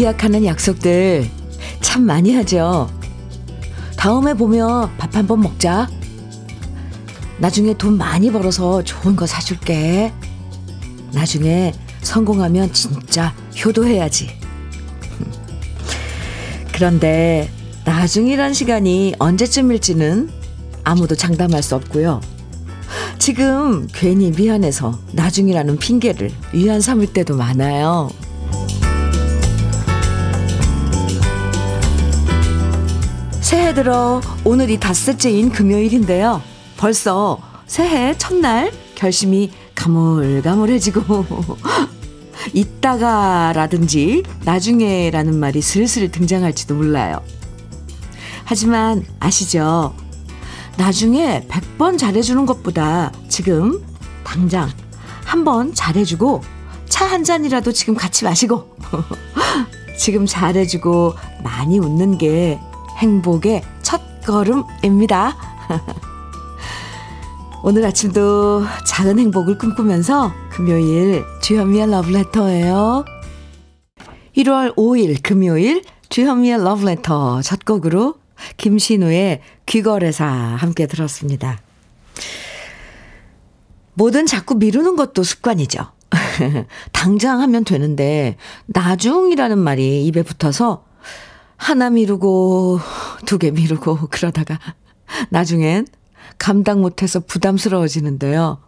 기약하는 약속들 참 많이 하죠. 다음에 보면 밥 한 번 먹자. 나중에 돈 많이 벌어서 좋은 거 사줄게. 나중에 성공하면 진짜 효도해야지. 그런데 나중이란 시간이 언제쯤일지는 아무도 장담할 수 없고요. 지금 괜히 미안해서 나중이라는 핑계를 위안 삼을 때도 많아요. 새해 들어 오늘이 닷새째인 금요일인데요. 벌써 새해 첫날 결심이 가물가물해지고 이따가라든지 나중에라는 말이 슬슬 등장할지도 몰라요. 하지만 아시죠? 나중에 100번 잘해주는 것보다 지금 당장 한 번 잘해주고 차 한 잔이라도 지금 같이 마시고 지금 잘해주고 많이 웃는 게 행복의 첫 걸음입니다. 오늘 아침도 작은 행복을 꿈꾸면서 금요일 주현미의 러브레터예요. 1월 5일 금요일 주현미의 러브레터 첫 곡으로 김신우의 귀거래사 함께 들었습니다. 뭐든 자꾸 미루는 것도 습관이죠. 당장 하면 되는데 나중이라는 말이 입에 붙어서 하나 미루고 두 개 미루고 그러다가 나중엔 감당 못해서 부담스러워지는데요.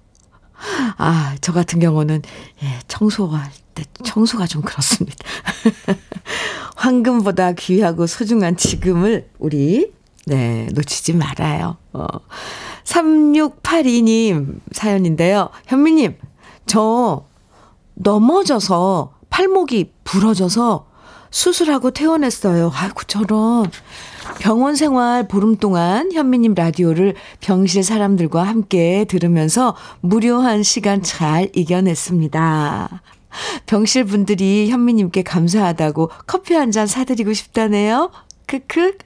아, 저 같은 경우는 예, 청소할 때 청소가 좀 그렇습니다. 황금보다 귀하고 소중한 지금을 우리 네, 놓치지 말아요. 어. 3682님 사연인데요. 현미님, 저 넘어져서 팔목이 부러져서 수술하고 퇴원했어요. 아이고, 저런. 병원 생활 보름 동안 현미님 라디오를 병실 사람들과 함께 들으면서 무료한 시간 잘 이겨냈습니다. 병실 분들이 현미님께 감사하다고 커피 한 잔 사드리고 싶다네요. 크크.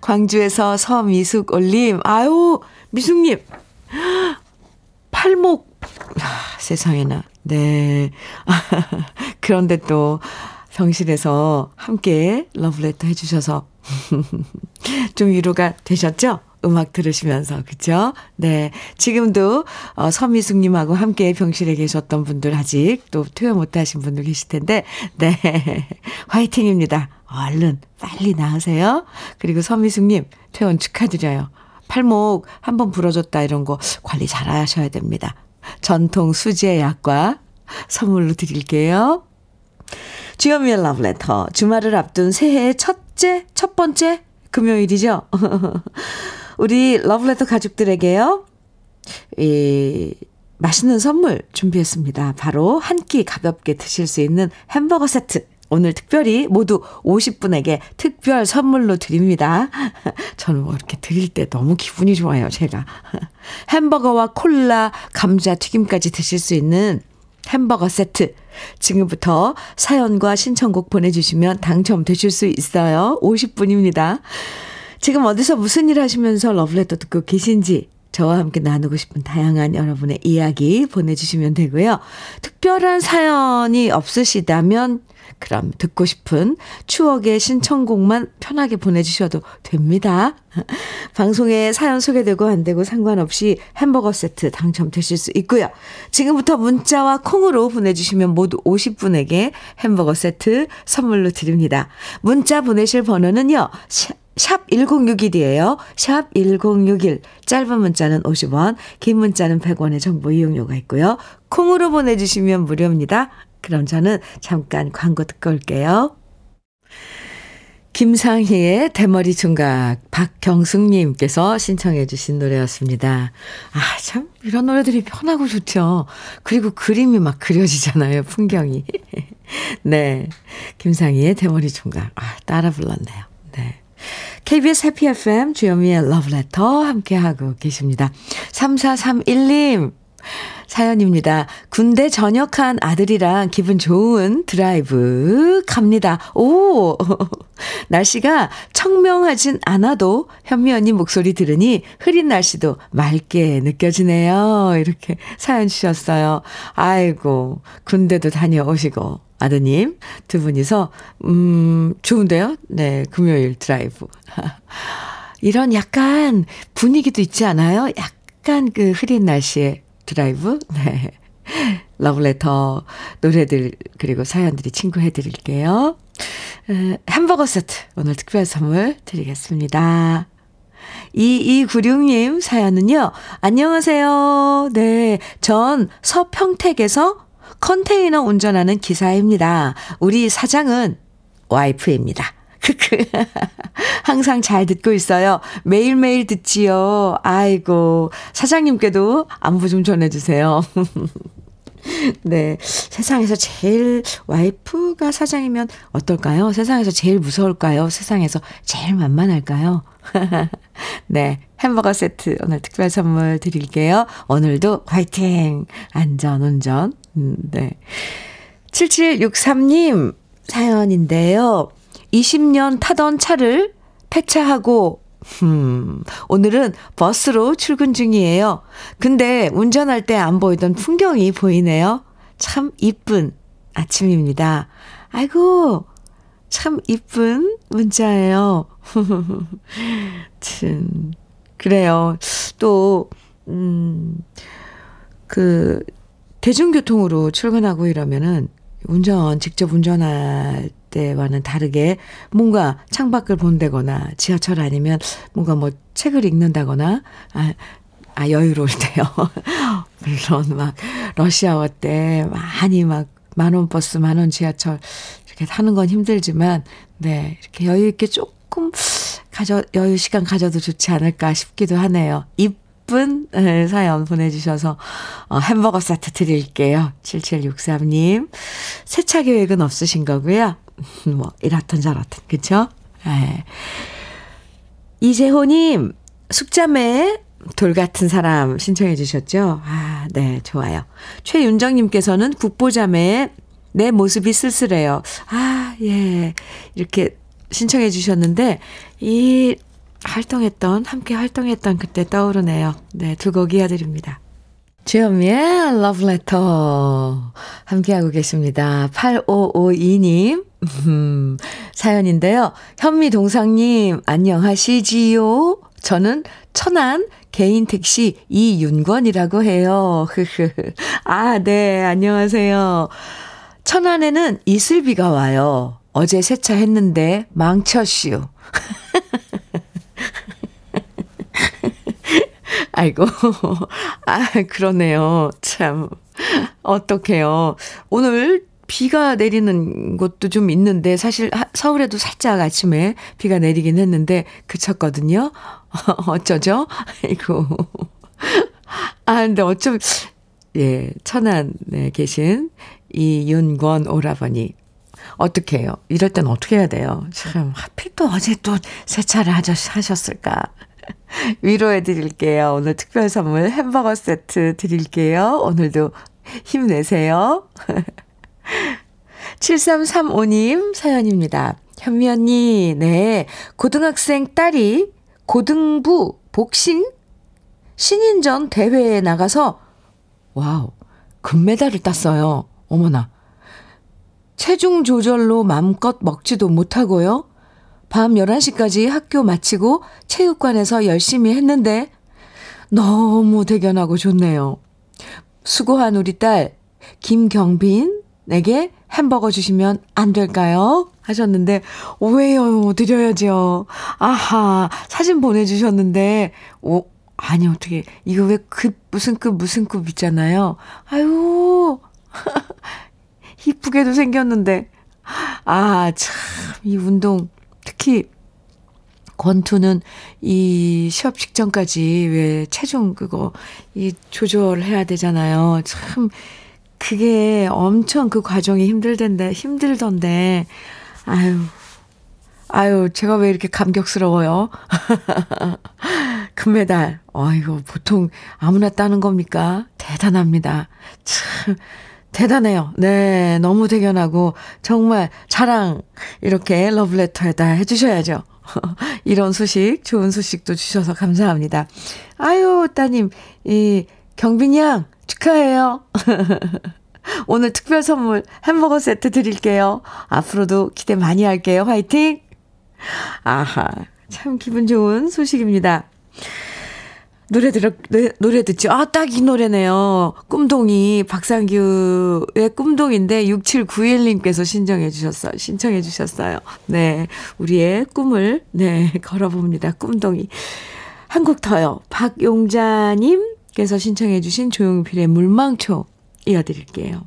광주에서 서미숙 올림. 아유, 미숙님. 팔목. 아, 세상에나. 네. 그런데 또 병실에서 함께 러브레터 해주셔서 좀 위로가 되셨죠? 음악 들으시면서, 그죠? 네. 지금도, 어, 서미숙님하고 함께 병실에 계셨던 분들 아직 또 퇴원 못 하신 분들 계실 텐데, 네. 화이팅입니다. 얼른, 빨리 나으세요. 그리고 서미숙님, 퇴원 축하드려요. 팔목 한번 부러졌다 이런 거 관리 잘 하셔야 됩니다. 전통 수제 약과 선물로 드릴게요. 주현미의 러브레터. 주말을 앞둔 새해의 첫째, 첫 번째 금요일이죠. 우리 러브레터 가족들에게요. 이 맛있는 선물 준비했습니다. 바로 한 끼 가볍게 드실 수 있는 햄버거 세트. 오늘 특별히 모두 50분에게 특별 선물로 드립니다. 저는 뭐 이렇게 드릴 때 너무 기분이 좋아요, 제가. 햄버거와 콜라, 감자 튀김까지 드실 수 있는 햄버거 세트. 지금부터 사연과 신청곡 보내주시면 당첨되실 수 있어요. 50분입니다. 지금 어디서 무슨 일 하시면서 러브레터 듣고 계신지 저와 함께 나누고 싶은 다양한 여러분의 이야기 보내주시면 되고요. 특별한 사연이 없으시다면 그럼 듣고 싶은 추억의 신청곡만 편하게 보내주셔도 됩니다. 방송에 사연 소개되고 안 되고 상관없이 햄버거 세트 당첨되실 수 있고요. 지금부터 문자와 콩으로 보내주시면 모두 50분에게 햄버거 세트 선물로 드립니다. 문자 보내실 번호는요. 샵 1061이에요. 샵 1061. 짧은 문자는 50원, 긴 문자는 100원의 정보 이용료가 있고요. 콩으로 보내주시면 무료입니다. 그럼 저는 잠깐 광고 듣고 올게요. 김상희의 대머리 총각 박경숙님께서 신청해 주신 노래였습니다. 아, 참, 이런 노래들이 편하고 좋죠. 그리고 그림이 막 그려지잖아요, 풍경이. 네. 김상희의 대머리 총각. 아, 따라 불렀네요. 네. KBS 해피 FM 주현미의 러브레터 함께하고 계십니다. 3431님 사연입니다. 군대 전역한 아들이랑 기분 좋은 드라이브 갑니다. 오! 날씨가 청명하진 않아도 현미 언니 목소리 들으니 흐린 날씨도 맑게 느껴지네요. 이렇게 사연 주셨어요. 아이고, 군대도 다녀오시고. 아드님 두 분이서, 음, 좋은데요? 네, 금요일 드라이브. 이런 약간 분위기도 있지 않아요? 약간 그 흐린 날씨에 드라이브? 네. 러브레터 노래들 그리고 사연들이 친구해 드릴게요. 햄버거 세트 오늘 특별 선물 드리겠습니다. 2296님 사연은요. 안녕하세요. 네. 전 서평택에서 컨테이너 운전하는 기사입니다. 우리 사장은 와이프입니다. 크크. 항상 잘 듣고 있어요. 매일매일 듣지요. 아이고. 사장님께도 안부 좀 전해주세요. 네. 세상에서 제일 와이프가 사장이면 어떨까요? 세상에서 제일 무서울까요? 세상에서 제일 만만할까요? 네. 햄버거 세트 오늘 특별 선물 드릴게요. 오늘도 화이팅! 안전 운전. 음, 네. 7763님 사연인데요. 20년 타던 차를 폐차하고 음, 오늘은 버스로 출근 중이에요. 근데 운전할 때 안 보이던 풍경이 보이네요. 참 이쁜 아침입니다. 아이고, 참 이쁜 문자예요. 참, 그래요. 또, 음, 그, 대중교통으로 출근하고 이러면은 운전, 직접 운전할 때와는 다르게 뭔가 창밖을 본다거나 지하철 아니면 뭔가 뭐 책을 읽는다거나 아, 아 여유로울 때요. 물론 막 러시아워 때 많이 막 만원 버스 만원 지하철 이렇게 타는 건 힘들지만 네 이렇게 여유 있게 조금 가져 여유 시간 가져도 좋지 않을까 싶기도 하네요. 이쁜 사연 보내주셔서 어, 햄버거 세트 드릴게요. 7763님. 세차 계획은 없으신 거고요. 뭐, 이렇든 저렇든, 그쵸? 예. 이재호님, 숙자매 돌 같은 사람 신청해 주셨죠? 아, 네, 좋아요. 최윤정님께서는 국보자매 내 모습이 쓸쓸해요. 아, 예. 이렇게 신청해 주셨는데, 이 활동했던, 함께 활동했던 그때 떠오르네요. 네, 두 곡 이어드립니다. 주현미의 러브레터 함께하고 계십니다. 8552님 음, 사연인데요. 현미 동상님 안녕하시지요? 저는 천안 개인 택시 이윤권이라고 해요. 아, 네, 안녕하세요. 천안에는 이슬비가 와요. 어제 세차했는데 망쳤슈. 아이고. 아, 그러네요. 참. 어떡해요. 오늘 비가 내리는 곳도 좀 있는데, 사실 서울에도 살짝 아침에 비가 내리긴 했는데, 그쳤거든요. 어쩌죠? 아이고. 아, 근데 어쩜, 예, 천안에 계신 이윤권 오라버니. 어떻게 해요? 이럴 땐 어떻게 해야 돼요? 참, 하필 또 어제 또 세차를 하셨을까? 위로해 드릴게요. 오늘 특별 선물 햄버거 세트 드릴게요. 오늘도 힘내세요. 7335님 사연입니다. 현미 언니, 네. 고등학생 딸이 고등부 복싱 신인전 대회에 나가서, wow, 금메달을 땄어요. 어머나. 체중 조절로 맘껏 먹지도 못하고요. 밤 11시까지 학교 마치고 체육관에서 열심히 했는데 너무 대견하고 좋네요. 수고한 우리 딸 김경빈에게 햄버거 주시면 안 될까요? 하셨는데 왜요? 드려야죠. 아하 사진 보내주셨는데 오 아니 어떻게 이거 왜 급 무슨 급 무슨 급 있잖아요. 아유 이쁘게도 생겼는데 아 참 이 운동 특히 권투는 이 시합 직전까지 왜 체중 그거 이 조절해야 되잖아요. 참 그게 엄청 그 과정이 힘들던데 힘들던데 아유 아유 제가 왜 이렇게 감격스러워요? 금메달. 아이고 보통 아무나 따는 겁니까? 대단합니다. 참 대단해요. 네, 너무 대견하고 정말 자랑 이렇게 러브레터에다 해주셔야죠. 이런 소식, 좋은 소식도 주셔서 감사합니다. 아유, 따님, 이 경빈이 양 축하해요. 오늘 특별 선물 햄버거 세트 드릴게요. 앞으로도 기대 많이 할게요. 화이팅! 아하, 참 기분 좋은 소식입니다. 노래 들어, 노래, 노래 듣죠? 아, 딱 이 노래네요. 꿈동이, 박상규의 꿈동인데 6791님께서 신청해 주셨어요. 신청해 주셨어요. 네. 우리의 꿈을, 네, 걸어 봅니다. 꿈동이. 한 곡 더요. 박용자 님께서 신청해 주신 조용필의 물망초 이어 드릴게요.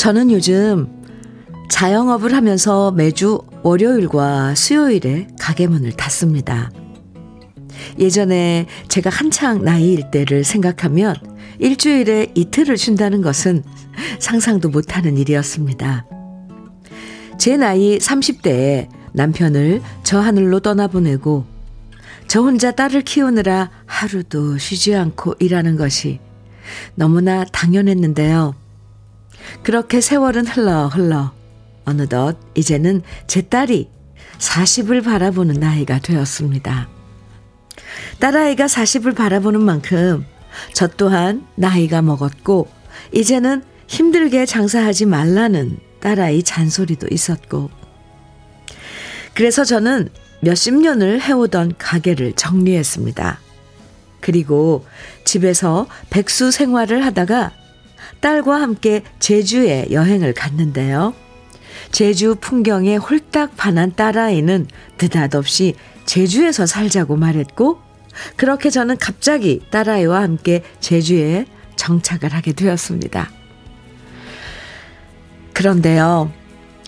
저는 요즘 자영업을 하면서 매주 월요일과 수요일에 가게 문을 닫습니다. 예전에 제가 한창 나이일 때를 생각하면 일주일에 이틀을 쉰다는 것은 상상도 못하는 일이었습니다. 제 나이 30대에 남편을 저 하늘로 떠나보내고 저 혼자 딸을 키우느라 하루도 쉬지 않고 일하는 것이 너무나 당연했는데요. 그렇게 세월은 흘러 흘러 어느덧 이제는 제 딸이 40을 바라보는 나이가 되었습니다. 딸아이가 40을 바라보는 만큼 저 또한 나이가 먹었고 이제는 힘들게 장사하지 말라는 딸아이 잔소리도 있었고 그래서 저는 몇십 년을 해오던 가게를 정리했습니다. 그리고 집에서 백수 생활을 하다가 딸과 함께 제주에 여행을 갔는데요. 제주 풍경에 홀딱 반한 딸아이는 느닷없이 제주에서 살자고 말했고, 그렇게 저는 갑자기 딸아이와 함께 제주에 정착을 하게 되었습니다. 그런데요,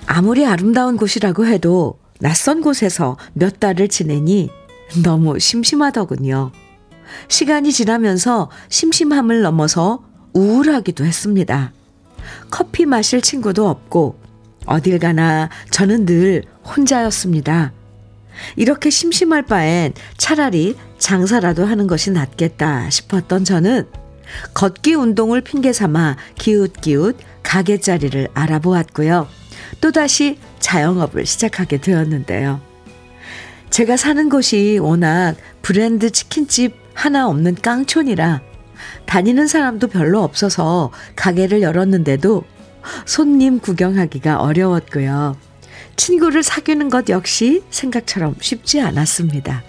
아무리 아름다운 곳이라고 해도 낯선 곳에서 몇 달을 지내니 너무 심심하더군요. 시간이 지나면서 심심함을 넘어서 우울하기도 했습니다. 커피 마실 친구도 없고 어딜 가나 저는 늘 혼자였습니다. 이렇게 심심할 바엔 차라리 장사라도 하는 것이 낫겠다 싶었던 저는 걷기 운동을 핑계 삼아 기웃기웃 가게 자리를 알아보았고요. 또다시 자영업을 시작하게 되었는데요. 제가 사는 곳이 워낙 브랜드 치킨집 하나 없는 깡촌이라 다니는 사람도 별로 없어서 가게를 열었는데도 손님 구경하기가 어려웠고요. 친구를 사귀는 것 역시 생각처럼 쉽지 않았습니다.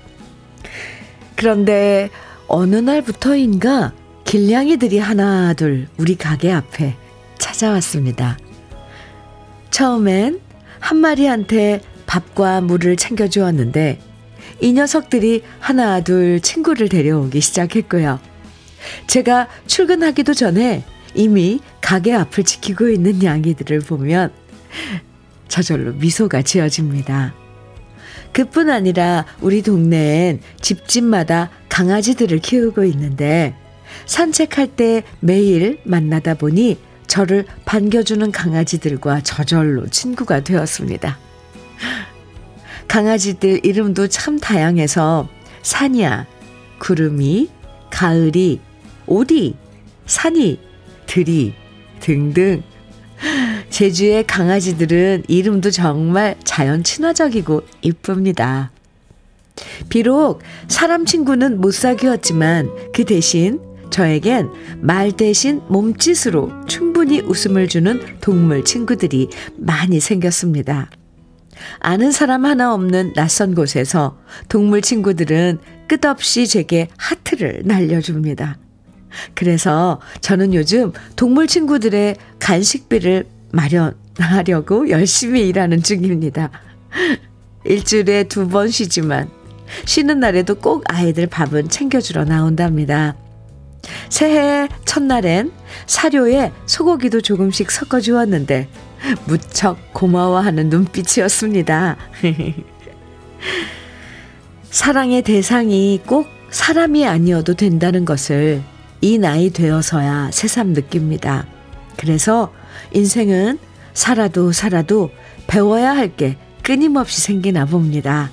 그런데 어느 날부터인가 길냥이들이 하나 둘 우리 가게 앞에 찾아왔습니다. 처음엔 한 마리한테 밥과 물을 챙겨주었는데 이 녀석들이 하나 둘 친구를 데려오기 시작했고요. 제가 출근하기도 전에 이미 가게 앞을 지키고 있는 양이들을 보면 저절로 미소가 지어집니다. 그뿐 아니라 우리 동네엔 집집마다 강아지들을 키우고 있는데 산책할 때 매일 만나다 보니 저를 반겨주는 강아지들과 저절로 친구가 되었습니다. 강아지들 이름도 참 다양해서 산이야, 구름이, 가을이, 오디, 산이, 들이 등등. 제주의 강아지들은 이름도 정말 자연 친화적이고 이쁩니다. 비록 사람 친구는 못 사귀었지만 그 대신 저에겐 말 대신 몸짓으로 충분히 웃음을 주는 동물 친구들이 많이 생겼습니다. 아는 사람 하나 없는 낯선 곳에서 동물 친구들은 끝없이 제게 하트를 날려줍니다. 그래서 저는 요즘 동물 친구들의 간식비를 마련하려고 열심히 일하는 중입니다. 일주일에 두 번 쉬지만 쉬는 날에도 꼭 아이들 밥은 챙겨주러 나온답니다. 새해 첫날엔 사료에 소고기도 조금씩 섞어 주었는데 무척 고마워하는 눈빛이었습니다. 사랑의 대상이 꼭 사람이 아니어도 된다는 것을 이 나이 되어서야 새삼 느낍니다. 그래서 인생은 살아도 살아도 배워야 할 게 끊임없이 생기나 봅니다.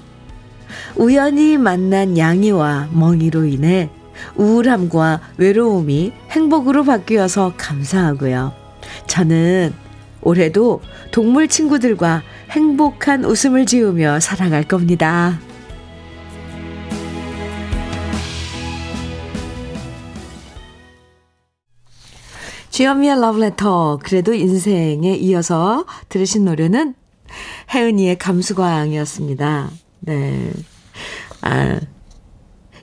우연히 만난 양이와 멍이로 인해 우울함과 외로움이 행복으로 바뀌어서 감사하고요. 저는 올해도 동물 친구들과 행복한 웃음을 지으며 살아갈 겁니다. 주현미의 러브레터. 그래도 인생에 이어서 들으신 노래는 혜은이의 감수광이었습니다. 네. 아,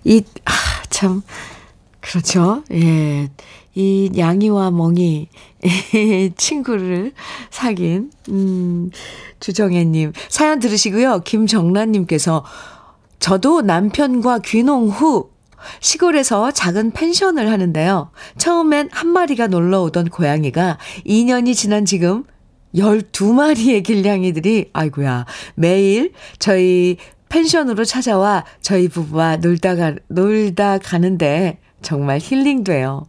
이, 아, 참, 그렇죠. 예. 이 양이와 멍이 친구를 사귄, 음, 주정혜님. 사연 들으시고요. 김정란님께서 저도 남편과 귀농 후 시골에서 작은 펜션을 하는데요. 처음엔 한 마리가 놀러 오던 고양이가 2년이 지난 지금 12마리의 길냥이들이, 아이고야, 매일 저희 펜션으로 찾아와 저희 부부와 놀다 가, 놀다 가는데 정말 힐링돼요.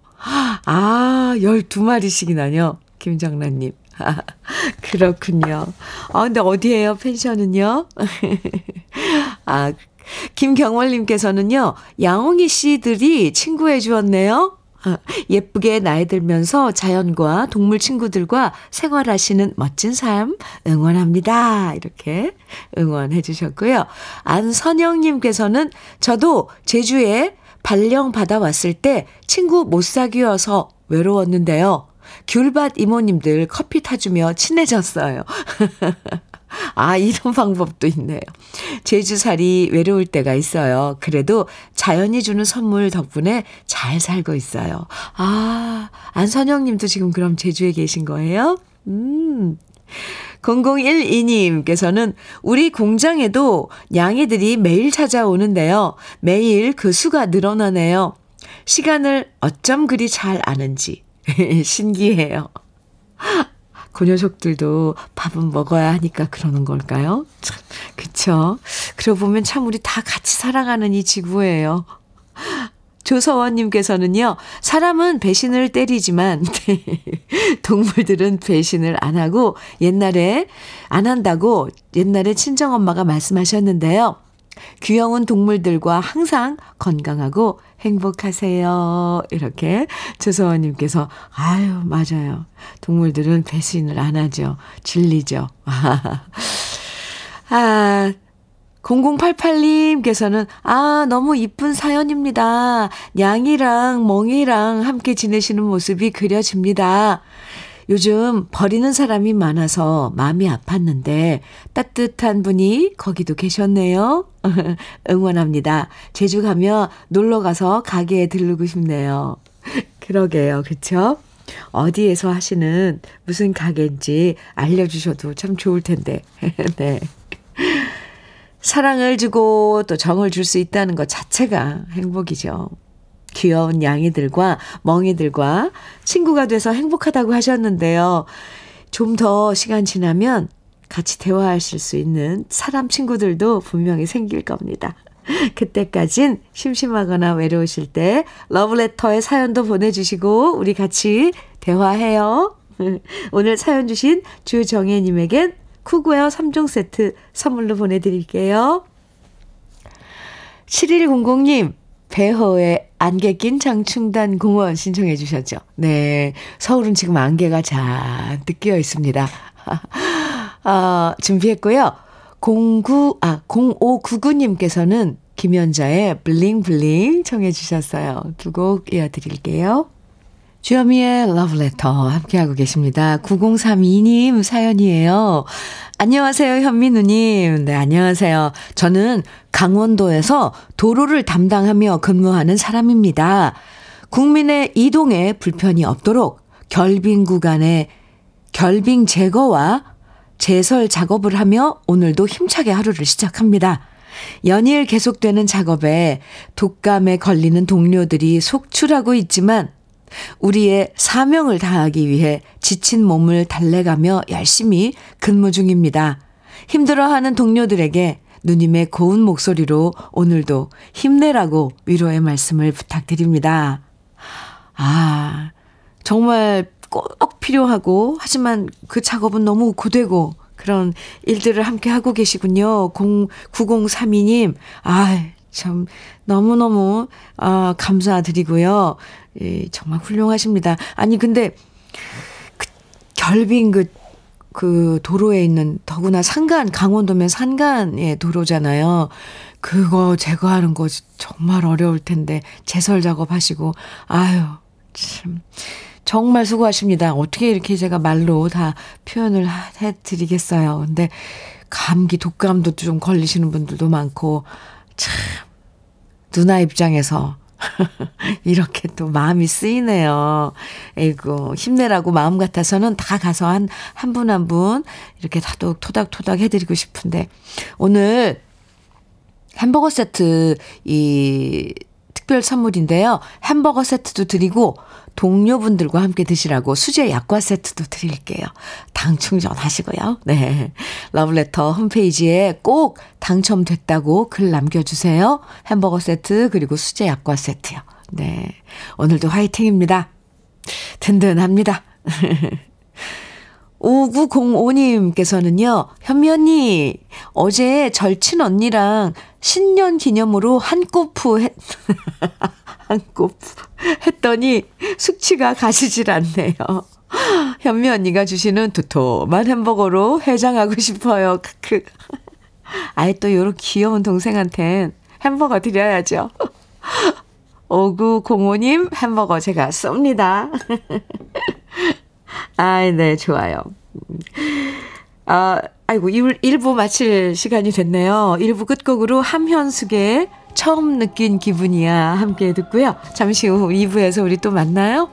아, 12마리씩이나요. 김정란님. 아, 그렇군요. 아, 근데 어디에요, 펜션은요? 아, 김경월님께서는요, 양홍이 씨들이 친구해 주었네요. 아, 예쁘게 나이 들면서 자연과 동물 친구들과 생활하시는 멋진 삶 응원합니다. 이렇게 응원해 주셨고요. 안선영님께서는 저도 제주에 발령 받아왔을 때 친구 못 사귀어서 외로웠는데요. 귤밭 이모님들 커피 타주며 친해졌어요. 아, 이런 방법도 있네요. 제주살이 외로울 때가 있어요. 그래도 자연이 주는 선물 덕분에 잘 살고 있어요. 아, 안선영 님도 지금 그럼 제주에 계신 거예요? 음. 0012님께서는 우리 공장에도 양이들이 매일 찾아오는데요. 매일 그 수가 늘어나네요. 시간을 어쩜 그리 잘 아는지 신기해요. 그 녀석들도 밥은 먹어야 하니까 그러는 걸까요? 참, 그쵸. 그러고 보면 참 우리 다 같이 살아가는 이 지구예요. 조서원님께서는요, 사람은 배신을 때리지만, 동물들은 배신을 안 하고, 옛날에, 안 한다고 옛날에 친정엄마가 말씀하셨는데요. 귀여운 동물들과 항상 건강하고 행복하세요. 이렇게 조서원님께서, 아유, 맞아요. 동물들은 배신을 안 하죠. 진리죠. 아, 0088님께서는, 아, 너무 이쁜 사연입니다. 양이랑 멍이랑 함께 지내시는 모습이 그려집니다. 요즘 버리는 사람이 많아서 마음이 아팠는데 따뜻한 분이 거기도 계셨네요. 응원합니다. 제주 가면 놀러 가서 가게에 들르고 싶네요. 그러게요. 그쵸? 어디에서 하시는 무슨 가게인지 알려주셔도 참 좋을 텐데. 네. 사랑을 주고 또 정을 줄 수 있다는 것 자체가 행복이죠. 귀여운 양이들과 멍이들과 친구가 돼서 행복하다고 하셨는데요. 좀 더 시간 지나면 같이 대화하실 수 있는 사람 친구들도 분명히 생길 겁니다. 그때까진 심심하거나 외로우실 때 러브레터의 사연도 보내주시고 우리 같이 대화해요. 오늘 사연 주신 주정혜님에겐 쿠구웨어 3종 세트 선물로 보내드릴게요. 7100님, 배허의 안개 낀 장충단 공원 신청해 주셨죠. 네. 서울은 지금 안개가 잔뜩 끼어 있습니다. 아, 준비했고요. 09, 아, 0599님께서는 김연자의 블링블링 청해 주셨어요. 두 곡 이어드릴게요. 주여미의 러브레터 함께하고 계십니다. 9032님 사연이에요. 안녕하세요, 현민우님. 네, 안녕하세요. 저는 강원도에서 도로를 담당하며 근무하는 사람입니다. 국민의 이동에 불편이 없도록 결빙 구간에 결빙 제거와 제설 작업을 하며 오늘도 힘차게 하루를 시작합니다. 연일 계속되는 작업에 독감에 걸리는 동료들이 속출하고 있지만 우리의 사명을 다하기 위해 지친 몸을 달래가며 열심히 근무 중입니다. 힘들어하는 동료들에게 누님의 고운 목소리로 오늘도 힘내라고 위로의 말씀을 부탁드립니다. 아, 정말 꼭 필요하고, 하지만 그 작업은 너무 고되고, 그런 일들을 함께 하고 계시군요. 0, 9032님, 아, 참, 너무너무, 아, 감사드리고요. 예, 정말 훌륭하십니다. 아니, 근데, 그, 결빙 그, 그 도로에 있는 더구나 산간, 강원도면 산간의 도로잖아요. 그거 제거하는 거 정말 어려울 텐데, 제설 작업하시고, 아유, 참. 정말 수고하십니다. 어떻게 이렇게 제가 말로 다 표현을 해 드리겠어요. 근데 감기, 독감도 좀 걸리시는 분들도 많고, 참, 누나 입장에서 이렇게 또 마음이 쓰이네요. 에이고, 힘내라고 마음 같아서는 다 가서 한, 한 분 한 분 이렇게 다독, 토닥토닥 해드리고 싶은데, 오늘 햄버거 세트, 이, 특별 선물인데요. 햄버거 세트도 드리고, 동료분들과 함께 드시라고 수제 약과 세트도 드릴게요. 당 충전 하시고요. 네. 러브레터 홈페이지에 꼭 당첨됐다고 글 남겨주세요. 햄버거 세트, 그리고 수제 약과 세트요. 네. 오늘도 화이팅입니다. 든든합니다. 5905님께서는요, 현미 언니, 어제 절친 언니랑 신년 기념으로 한꼬프 했, 한꼬프 했더니 숙취가 가시질 않네요. 현미 언니가 주시는 두툼한 햄버거로 해장하고 싶어요. 크 아예 또 요런 귀여운 동생한텐 햄버거 드려야죠. 5905님 햄버거 제가 쏩니다. 아이, 네, 좋아요. 아, 아이고, 1부 마칠 시간이 됐네요. 1부 끝곡으로 함현숙의 처음 느낀 기분이야 함께 듣고요. 잠시 후 2부에서 우리 또 만나요.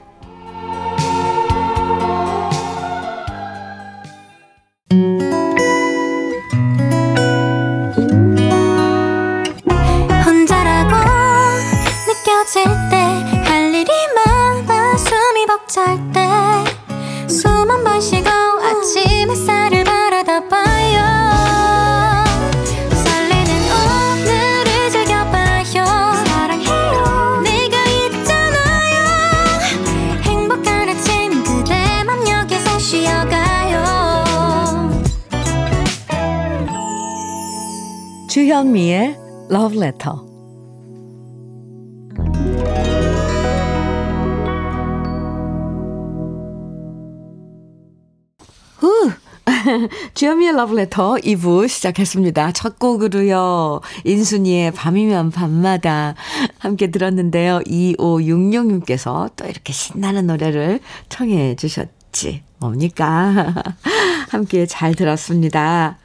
숨이 벅찰 때 숨 한 번 쉬고 아침 햇살 주현미의 Love Letter. 후! 주현미의 러브레터 2부 시작했습니다. 첫 곡으로요. 인순이의 밤이면 밤마다 함께 들었는데요. 2566님께서 또 이렇게 신나는 노래를 청해 주셨지. 뭡니까? 함께 잘 들었습니다.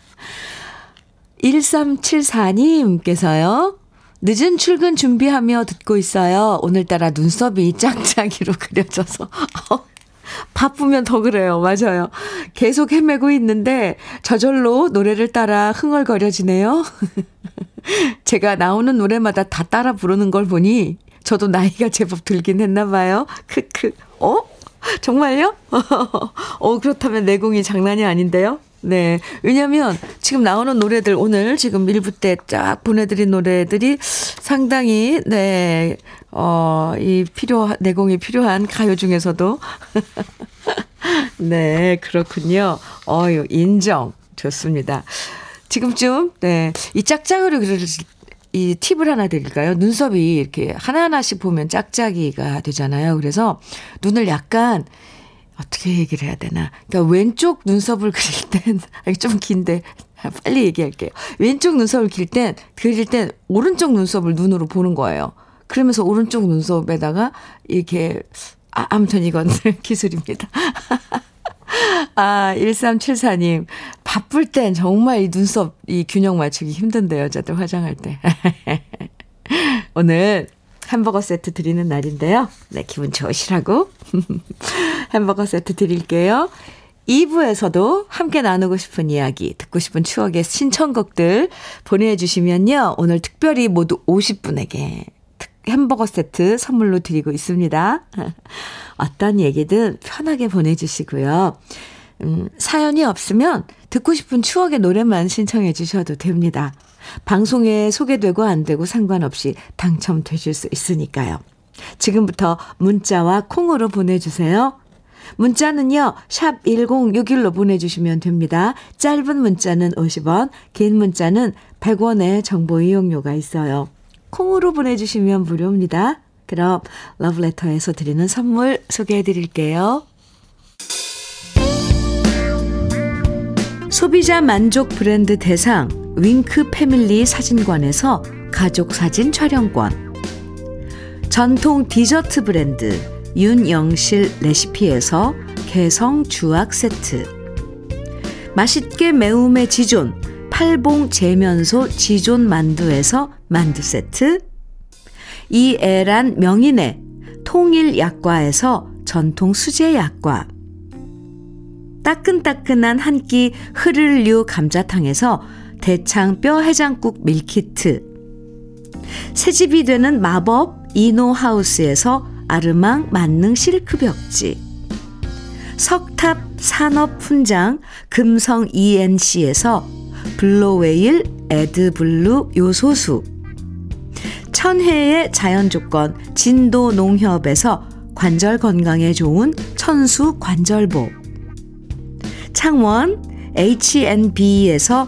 1374님께서요. 늦은 출근 준비하며 듣고 있어요. 오늘따라 눈썹이 짱짱이로 그려져서. 바쁘면 더 그래요. 맞아요. 계속 헤매고 있는데 저절로 노래를 따라 흥얼거려지네요. 제가 나오는 노래마다 다 따라 부르는 걸 보니 저도 나이가 제법 들긴 했나 봐요. 크크. 어? 정말요? 어, 그렇다면 내공이 장난이 아닌데요? 네. 왜냐면 지금 나오는 노래들 오늘 지금 1부 때 쫙 보내드린 노래들이 상당히, 네, 어, 이 필요, 내공이 필요한 가요 중에서도. 네, 그렇군요. 어유, 인정. 좋습니다. 지금쯤, 네, 이 짝짝으로 그릴 이 팁을 하나 드릴까요? 눈썹이 이렇게 하나하나씩 보면 짝짝이가 되잖아요. 그래서 눈을 약간 어떻게 얘기를 해야 되나. 그러니까 왼쪽 눈썹을 그릴 땐, 좀 긴데, 빨리 얘기할게요. 왼쪽 눈썹을 그릴 땐, 그릴 땐 오른쪽 눈썹을 눈으로 보는 거예요. 그러면서 오른쪽 눈썹에다가 이렇게, 아, 아무튼 이건 기술입니다. 아, 1374님. 바쁠 땐 정말 이 눈썹, 이 균형 맞추기 힘든데, 여자들 화장할 때. 오늘 햄버거 세트 드리는 날인데요. 네, 기분 좋으시라고. 햄버거 세트 드릴게요. 2부에서도 함께 나누고 싶은 이야기, 듣고 싶은 추억의 신청곡들 보내주시면요. 오늘 특별히 모두 50분에게 햄버거 세트 선물로 드리고 있습니다. 어떤 얘기든 편하게 보내주시고요. 음, 사연이 없으면 듣고 싶은 추억의 노래만 신청해 주셔도 됩니다. 방송에 소개되고 안 되고 상관없이 당첨되실 수 있으니까요. 지금부터 문자와 콩으로 보내주세요. 문자는요, 샵 1061로 보내주시면 됩니다. 짧은 문자는 50원, 긴 문자는 100원의 정보 이용료가 있어요. 콩으로 보내주시면 무료입니다. 그럼 러브레터에서 드리는 선물 소개해 드릴게요. 소비자 만족 브랜드 대상 윙크 패밀리 사진관에서 가족 사진 촬영권. 전통 디저트 브랜드 윤영실 레시피에서 개성 주악 세트. 맛있게 매움의 지존 팔봉 재면소 지존 만두에서 만두 세트. 이애란 명인의 통일 약과에서 전통 수제 약과. 따끈따끈한 한 끼 흐를류 감자탕에서 대창 뼈 해장국 밀키트. 새집이 되는 마법 이노하우스에서 아르망 만능 실크 벽지. 석탑 산업 훈장 금성 ENC에서 블로웨일 에드블루 요소수. 천혜의 자연 조건 진도 농협에서 관절 건강에 좋은 천수 관절보. 창원 H&B에서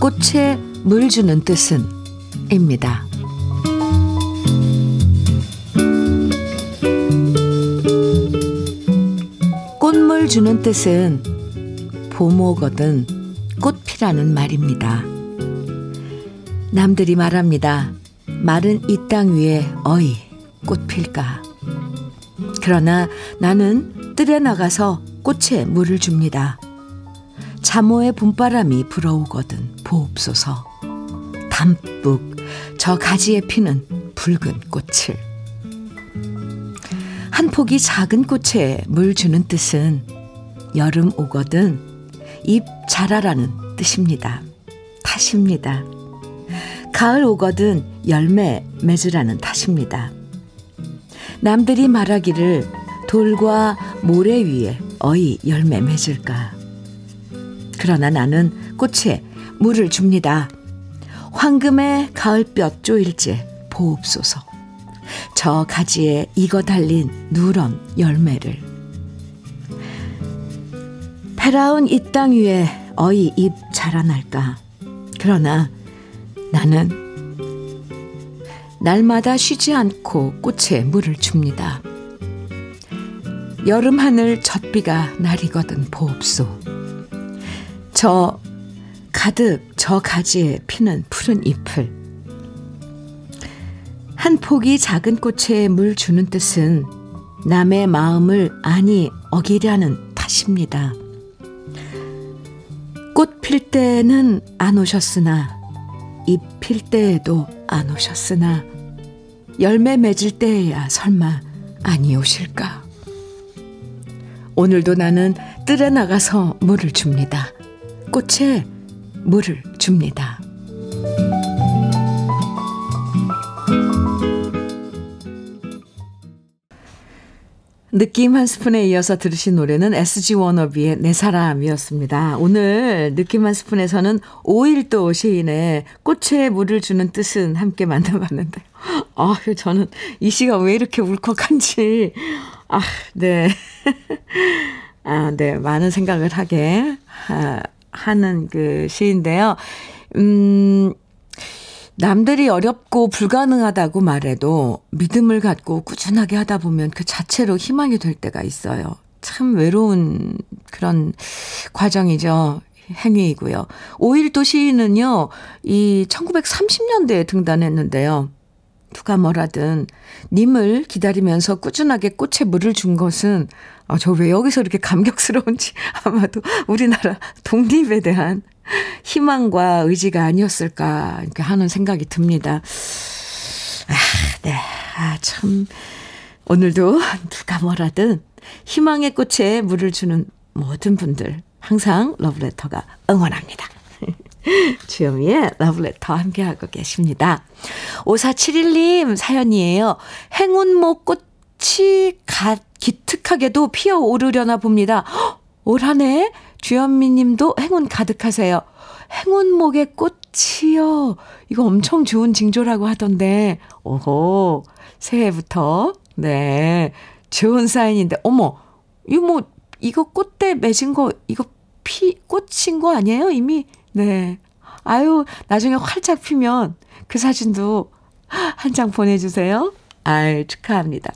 꽃에 물 주는 뜻은 입니다. 꽃물 주는 뜻은 보모거든 꽃피라는 말입니다. 남들이 말합니다. 말은 이땅 위에 어이 꽃필까. 그러나 나는 뜰에 나가서 꽃에 물을 줍니다. 자모의 봄바람이 불어오거든 보옵소서. 담뿍 저 가지에 피는 붉은 꽃을. 한 폭이 작은 꽃에 물 주는 뜻은 여름 오거든 잎 자라라는 뜻입니다. 탓입니다. 가을 오거든 열매 맺으라는 탓입니다. 남들이 말하기를 돌과 모래 위에 어이 열매 맺을까. 그러나 나는 꽃에 물을 줍니다. 황금의 가을볕 쪼일지 보옵소서. 저 가지에 익어 달린 누런 열매를. 패라운 이 땅 위에 어이 잎 자라날까. 그러나 나는 날마다 쉬지 않고 꽃에 물을 줍니다. 여름 하늘 젖비가 날이거든 보옵소. 저 가득 저 가지에 피는 푸른 잎을 한 폭이 작은 꽃에 물 주는 뜻은 남의 마음을 아니 어기려는 탓입니다. 꽃 필 때는 안 오셨으나 잎 필 때에도 안 오셨으나 열매 맺을 때에야 설마 아니 오실까? 오늘도 나는 뜰에 나가서 물을 줍니다. 꽃에 물을 줍니다. 느낌 한 스푼에 이어서 들으신 노래는 SG 워너비의 내 사람이었습니다. 오늘 느낌 한 스푼에서는 오일도 시인의 꽃에 물을 주는 뜻은 함께 만나봤는데, 아, 저는 이 시가 왜 이렇게 울컥한지, 아, 네. 아, 네. 많은 생각을 하게 하, 하는 그 시인데요. 음, 남들이 어렵고 불가능하다고 말해도 믿음을 갖고 꾸준하게 하다 보면 그 자체로 희망이 될 때가 있어요. 참 외로운 그런 과정이죠. 행위이고요. 오일도 시인은요, 이 1930년대에 등단했는데요. 누가 뭐라든 님을 기다리면서 꾸준하게 꽃에 물을 준 것은 아, 저 왜 여기서 이렇게 감격스러운지 아마도 우리나라 독립에 대한 희망과 의지가 아니었을까 이렇게 하는 생각이 듭니다. 아, 네. 아, 참. 오늘도 누가 뭐라든 희망의 꽃에 물을 주는 모든 분들 항상 러브레터가 응원합니다. 주현미의 러브레터 함께하고 계십니다. 5471님 사연이에요. 행운목 꽃 이 갓 기특하게도 피어오르려나 봅니다. 올 한해 주현미 님도 행운 가득하세요. 행운목의 꽃이요. 이거 엄청 좋은 징조라고 하던데. 오호. 새해부터. 네. 좋은 사인인데. 어머. 이거 뭐, 이거 꽃대 맺은 거, 이거 피, 꽃인 거 아니에요? 이미? 네. 아유, 나중에 활짝 피면 그 사진도 한 장 보내주세요. 아유, 축하합니다.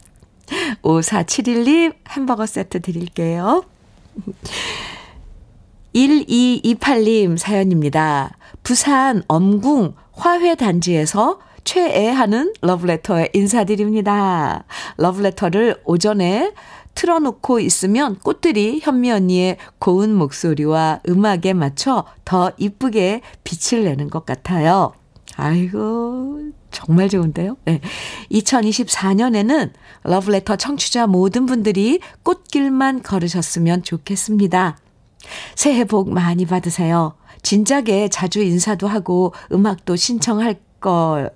5471님 햄버거 세트 드릴게요. 1228님 사연입니다. 부산 엄궁 화훼단지에서 최애하는 러브레터에 인사드립니다. 러브레터를 오전에 틀어놓고 있으면 꽃들이 현미 언니의 고운 목소리와 음악에 맞춰 더 이쁘게 빛을 내는 것 같아요. 아이고, 정말 좋은데요? 네. 2024년에는 러브레터 청취자 모든 분들이 꽃길만 걸으셨으면 좋겠습니다. 새해 복 많이 받으세요. 진작에 자주 인사도 하고 음악도 신청할 걸,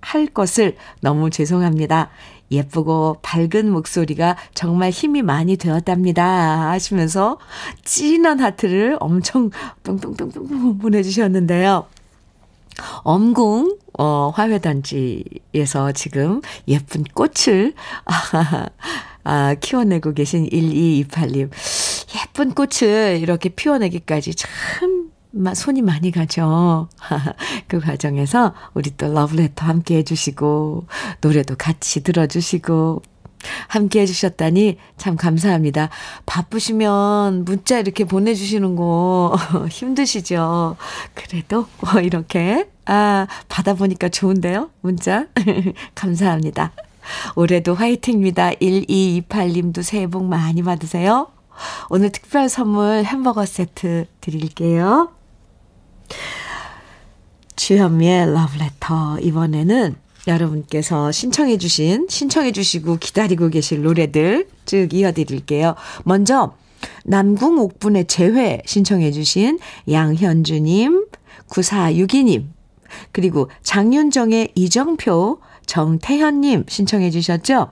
할 것을 너무 죄송합니다. 예쁘고 밝은 목소리가 정말 힘이 많이 되었답니다. 하시면서 진한 하트를 엄청 뿅뿅뿅뿅 보내주셨는데요. 엄궁, 어, 화훼단지에서 지금 예쁜 꽃을, 아, 아, 키워내고 계신 1228님. 예쁜 꽃을 이렇게 피워내기까지 참 손이 많이 가죠. 그 과정에서 우리 또 러브레터 함께 해주시고, 노래도 같이 들어주시고, 함께 해주셨다니 참 감사합니다. 바쁘시면 문자 이렇게 보내주시는 거 힘드시죠? 그래도 뭐 이렇게, 아, 받아보니까 좋은데요? 문자. 감사합니다. 올해도 화이팅입니다. 1228님도 새해 복 많이 받으세요. 오늘 특별 선물 햄버거 세트 드릴게요. 주현미의 러브레터. 이번에는 여러분께서 신청해 주신, 신청해 주시고 기다리고 계실 노래들 쭉 이어드릴게요. 먼저, 남궁 옥분의 재회 신청해 주신 양현주님, 9462님, 그리고 장윤정의 이정표, 정태현님 신청해 주셨죠?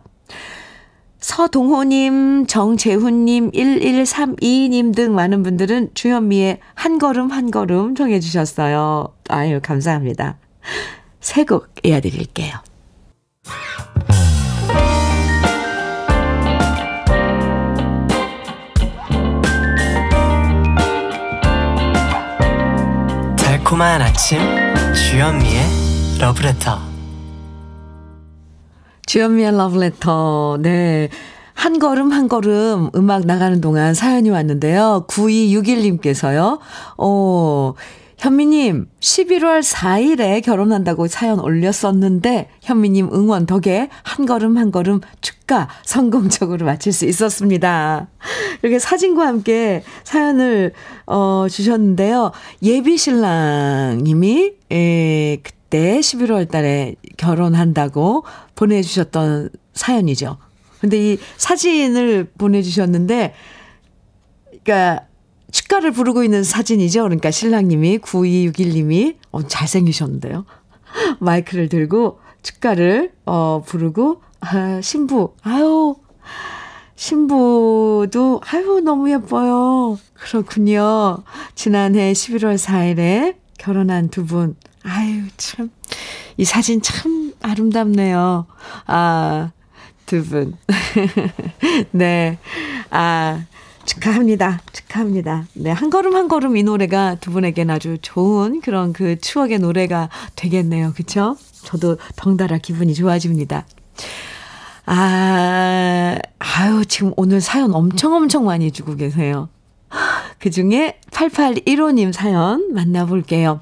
서동호님, 정재훈님, 1132님 등 많은 분들은 주현미의 한 걸음 한 걸음 정해 주셨어요. 아유, 감사합니다. 새곡 이어드릴게요. 달콤한 아침 주현미의 러브레터 주현미의 러브레터. 네. 한 걸음 한 걸음 음악 나가는 동안 사연이 왔는데요. 9261님께서요. 어, 현미님, 11월 4일에 결혼한다고 사연 올렸었는데, 현미님 응원 덕에 한 걸음 한 걸음 축가 성공적으로 마칠 수 있었습니다. 이렇게 사진과 함께 사연을, 어, 주셨는데요. 예비 신랑님이, 에, 그때 11월 달에 결혼한다고 보내주셨던 사연이죠. 근데 이 사진을 보내주셨는데, 그러니까 축가를 부르고 있는 사진이죠. 그러니까 신랑님이 9261님이 어, 잘생기셨는데요. 마이크를 들고 축가를 어 부르고 아, 신부 아유 신부도 아유 너무 예뻐요. 그렇군요. 지난해 11월 4일에 결혼한 두 분. 아유 참 이 사진 참 아름답네요. 아, 두 분. 네. 아, 축하합니다. 축하합니다. 네, 한 걸음 한 걸음 이 노래가 두 분에겐 아주 좋은 그런 그 추억의 노래가 되겠네요. 그쵸? 저도 덩달아 기분이 좋아집니다. 아, 아유, 지금 오늘 사연 엄청 엄청 많이 주고 계세요. 그 중에 8815님 사연 만나볼게요.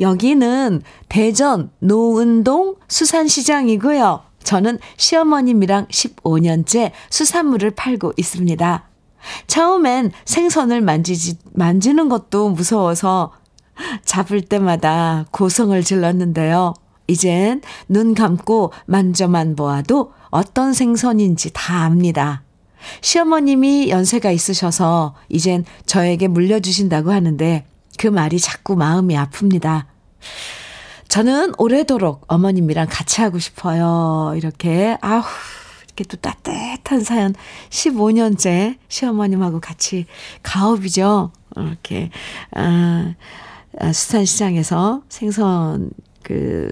여기는 대전 노은동 수산시장이고요. 저는 시어머님이랑 15년째 수산물을 팔고 있습니다. 처음엔 생선을 만지지, 만지는 것도 무서워서 잡을 때마다 고성을 질렀는데요. 이젠 눈 감고 만져만 보아도 어떤 생선인지 다 압니다. 시어머님이 연세가 있으셔서 이젠 저에게 물려주신다고 하는데 그 말이 자꾸 마음이 아픕니다. 저는 오래도록 어머님이랑 같이 하고 싶어요. 이렇게, 아우, 이렇게 또 따뜻한 사연 15년째 시어머님하고 같이 가업이죠. 이렇게 아, 아 수산시장에서 생선 그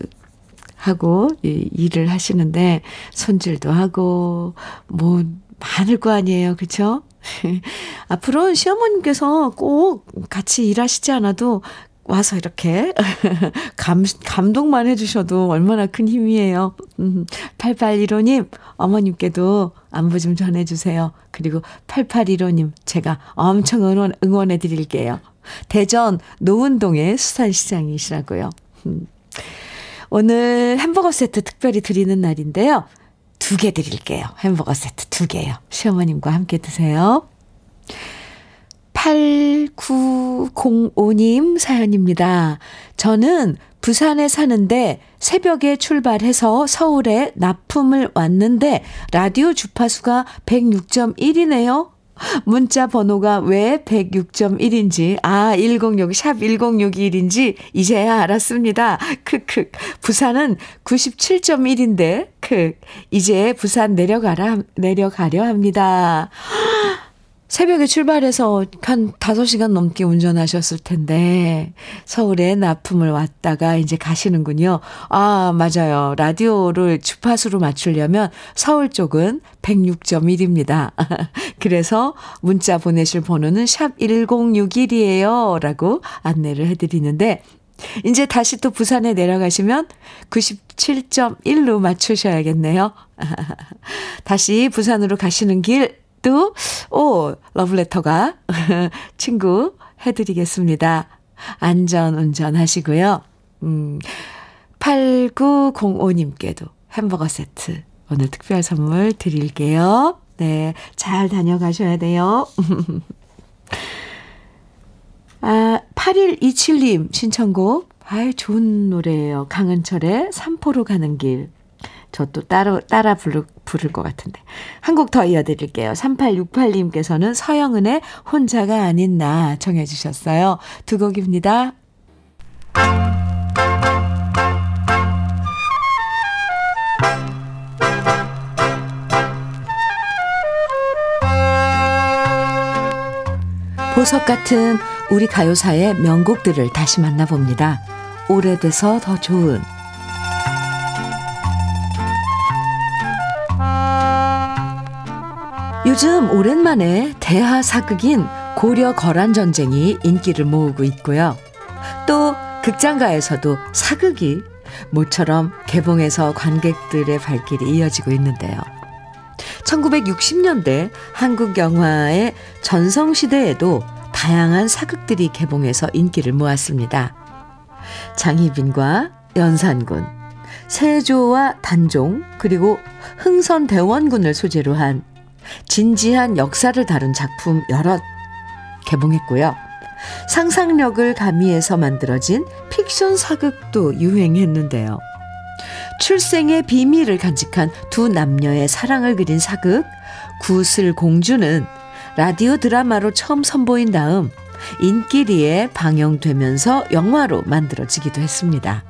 하고 이, 일을 하시는데 손질도 하고 뭐 많을 거 아니에요. 그렇죠? 앞으로 시어머님께서 꼭 같이 일하시지 않아도 와서 이렇게 감, 감동만 해주셔도 얼마나 큰 힘이에요. 8815님, 음, 어머님께도 안부 좀 전해주세요. 그리고 8815님, 제가 엄청 응원, 응원해 드릴게요. 대전 노은동의 수산시장이시라고요. 음. 오늘 햄버거 세트 특별히 드리는 날인데요. 두 개 드릴게요. 햄버거 세트 두 개요. 시어머님과 함께 드세요. 8905님 사연입니다. 저는 부산에 사는데 새벽에 출발해서 서울에 납품을 왔는데 라디오 주파수가 106.1이네요. 문자 번호가 왜 106.1인지, 아, 106, 샵 1061인지 이제야 알았습니다. 크크. 부산은 97.1인데, 크. 이제 부산 내려가라, 내려가려 합니다. 새벽에 출발해서 한 5시간 넘게 운전하셨을 텐데, 서울에 납품을 왔다가 이제 가시는군요. 아, 맞아요. 라디오를 주파수로 맞추려면 서울 쪽은 106.1입니다. 그래서 문자 보내실 번호는 샵 1061이에요. 라고 안내를 해드리는데, 이제 다시 또 부산에 내려가시면 97.1로 맞추셔야겠네요. 다시 부산으로 가시는 길, 또, 오, 러브레터가 친구 해드리겠습니다. 안전 운전 하시고요. 음, 8905님께도 햄버거 세트 오늘 특별 선물 드릴게요. 네, 잘 다녀가셔야 돼요. 아, 8127님 신청곡. 아이, 좋은 노래예요. 강은철의 삼포로 가는 길. 저 또 따로, 따라 부를, 부를 것 같은데. 한 곡 더 이어드릴게요. 3868님께서는 서영은의 혼자가 아닌 나 정해주셨어요. 두 곡입니다. 보석 같은 우리 가요사의 명곡들을 다시 만나봅니다. 오래돼서 더 좋은 요즘 오랜만에 대하 사극인 고려 거란 전쟁이 인기를 모으고 있고요. 또 극장가에서도 사극이 모처럼 개봉해서 관객들의 발길이 이어지고 있는데요. 1960년대 한국 영화의 전성시대에도 다양한 사극들이 개봉해서 인기를 모았습니다. 장희빈과 연산군, 세조와 단종 그리고 흥선대원군을 소재로 한 진지한 역사를 다룬 작품 여러 개봉했고요. 상상력을 가미해서 만들어진 픽션 사극도 유행했는데요. 출생의 비밀을 간직한 두 남녀의 사랑을 그린 사극 구슬 공주는 라디오 드라마로 처음 선보인 다음 인기리에 방영되면서 영화로 만들어지기도 했습니다.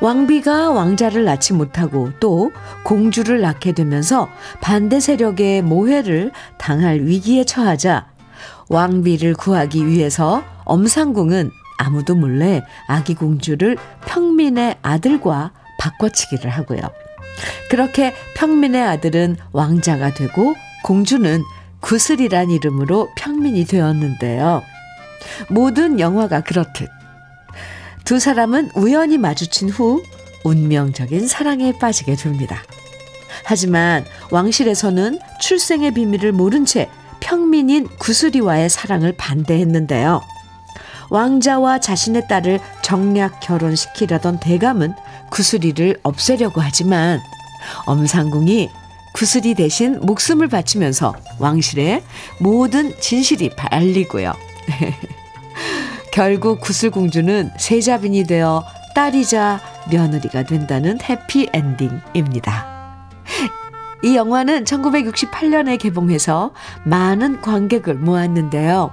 왕비가 왕자를 낳지 못하고 또 공주를 낳게 되면서 반대 세력의 모해를 당할 위기에 처하자 왕비를 구하기 위해서 엄상궁은 아무도 몰래 아기 공주를 평민의 아들과 바꿔치기를 하고요. 그렇게 평민의 아들은 왕자가 되고 공주는 구슬이란 이름으로 평민이 되었는데요. 모든 영화가 그렇듯 두 사람은 우연히 마주친 후 운명적인 사랑에 빠지게 됩니다. 하지만 왕실에서는 출생의 비밀을 모른 채 평민인 구슬이와의 사랑을 반대했는데요. 왕자와 자신의 딸을 정략 결혼시키려던 대감은 구슬이를 없애려고 하지만 엄상궁이 구슬이 대신 목숨을 바치면서 왕실의 모든 진실이 발리고요. 결국 구슬공주는 세자빈이 되어 딸이자 며느리가 된다는 해피엔딩입니다. 이 영화는 1968년에 개봉해서 많은 관객을 모았는데요.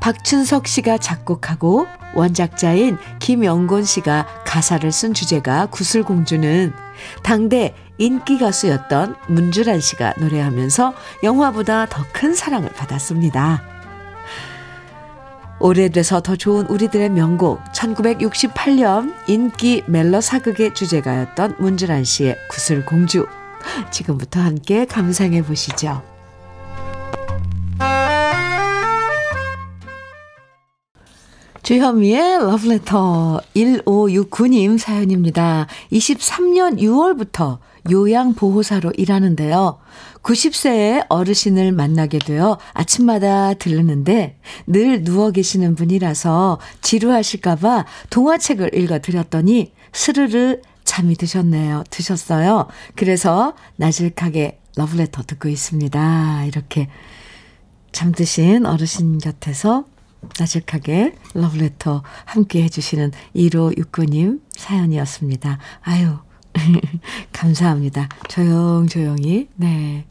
박춘석 씨가 작곡하고 원작자인 김영곤 씨가 가사를 쓴 주제가 구슬공주는 당대 인기 가수였던 문주란 씨가 노래하면서 영화보다 더 큰 사랑을 받았습니다. 오래돼서 더 좋은 우리들의 명곡 1968년 인기 멜로 사극의 주제가였던 문주란 씨의 구슬공주 지금부터 함께 감상해 보시죠. 주현미의 러브레터 1569님 사연입니다. 23년 6월부터 요양보호사로 일하는데요. 90세의 어르신을 만나게 되어 아침마다 들르는데 늘 누워 계시는 분이라서 지루하실까봐 동화책을 읽어드렸더니 스르르 잠이 드셨네요. 드셨어요. 그래서 나질하게 러브레터 듣고 있습니다. 이렇게 잠드신 어르신 곁에서 나직하게 러브레터 함께 해주시는 1569님 사연이었습니다. 아유, 감사합니다. 조용조용히, 네.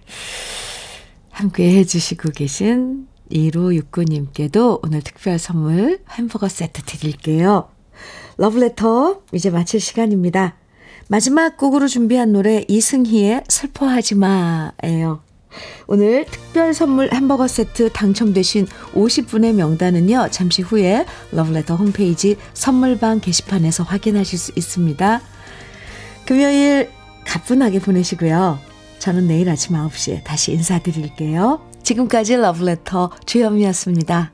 함께 해주시고 계신 1569님께도 오늘 특별 선물 햄버거 세트 드릴게요. 러브레터 이제 마칠 시간입니다. 마지막 곡으로 준비한 노래 이승희의 슬퍼하지 마예요. 오늘 특별 선물 햄버거 세트 당첨되신 50분의 명단은요. 잠시 후에 러브레터 홈페이지 선물방 게시판에서 확인하실 수 있습니다. 금요일 가뿐하게 보내시고요. 저는 내일 아침 9시에 다시 인사드릴게요. 지금까지 러브레터 주현미였습니다.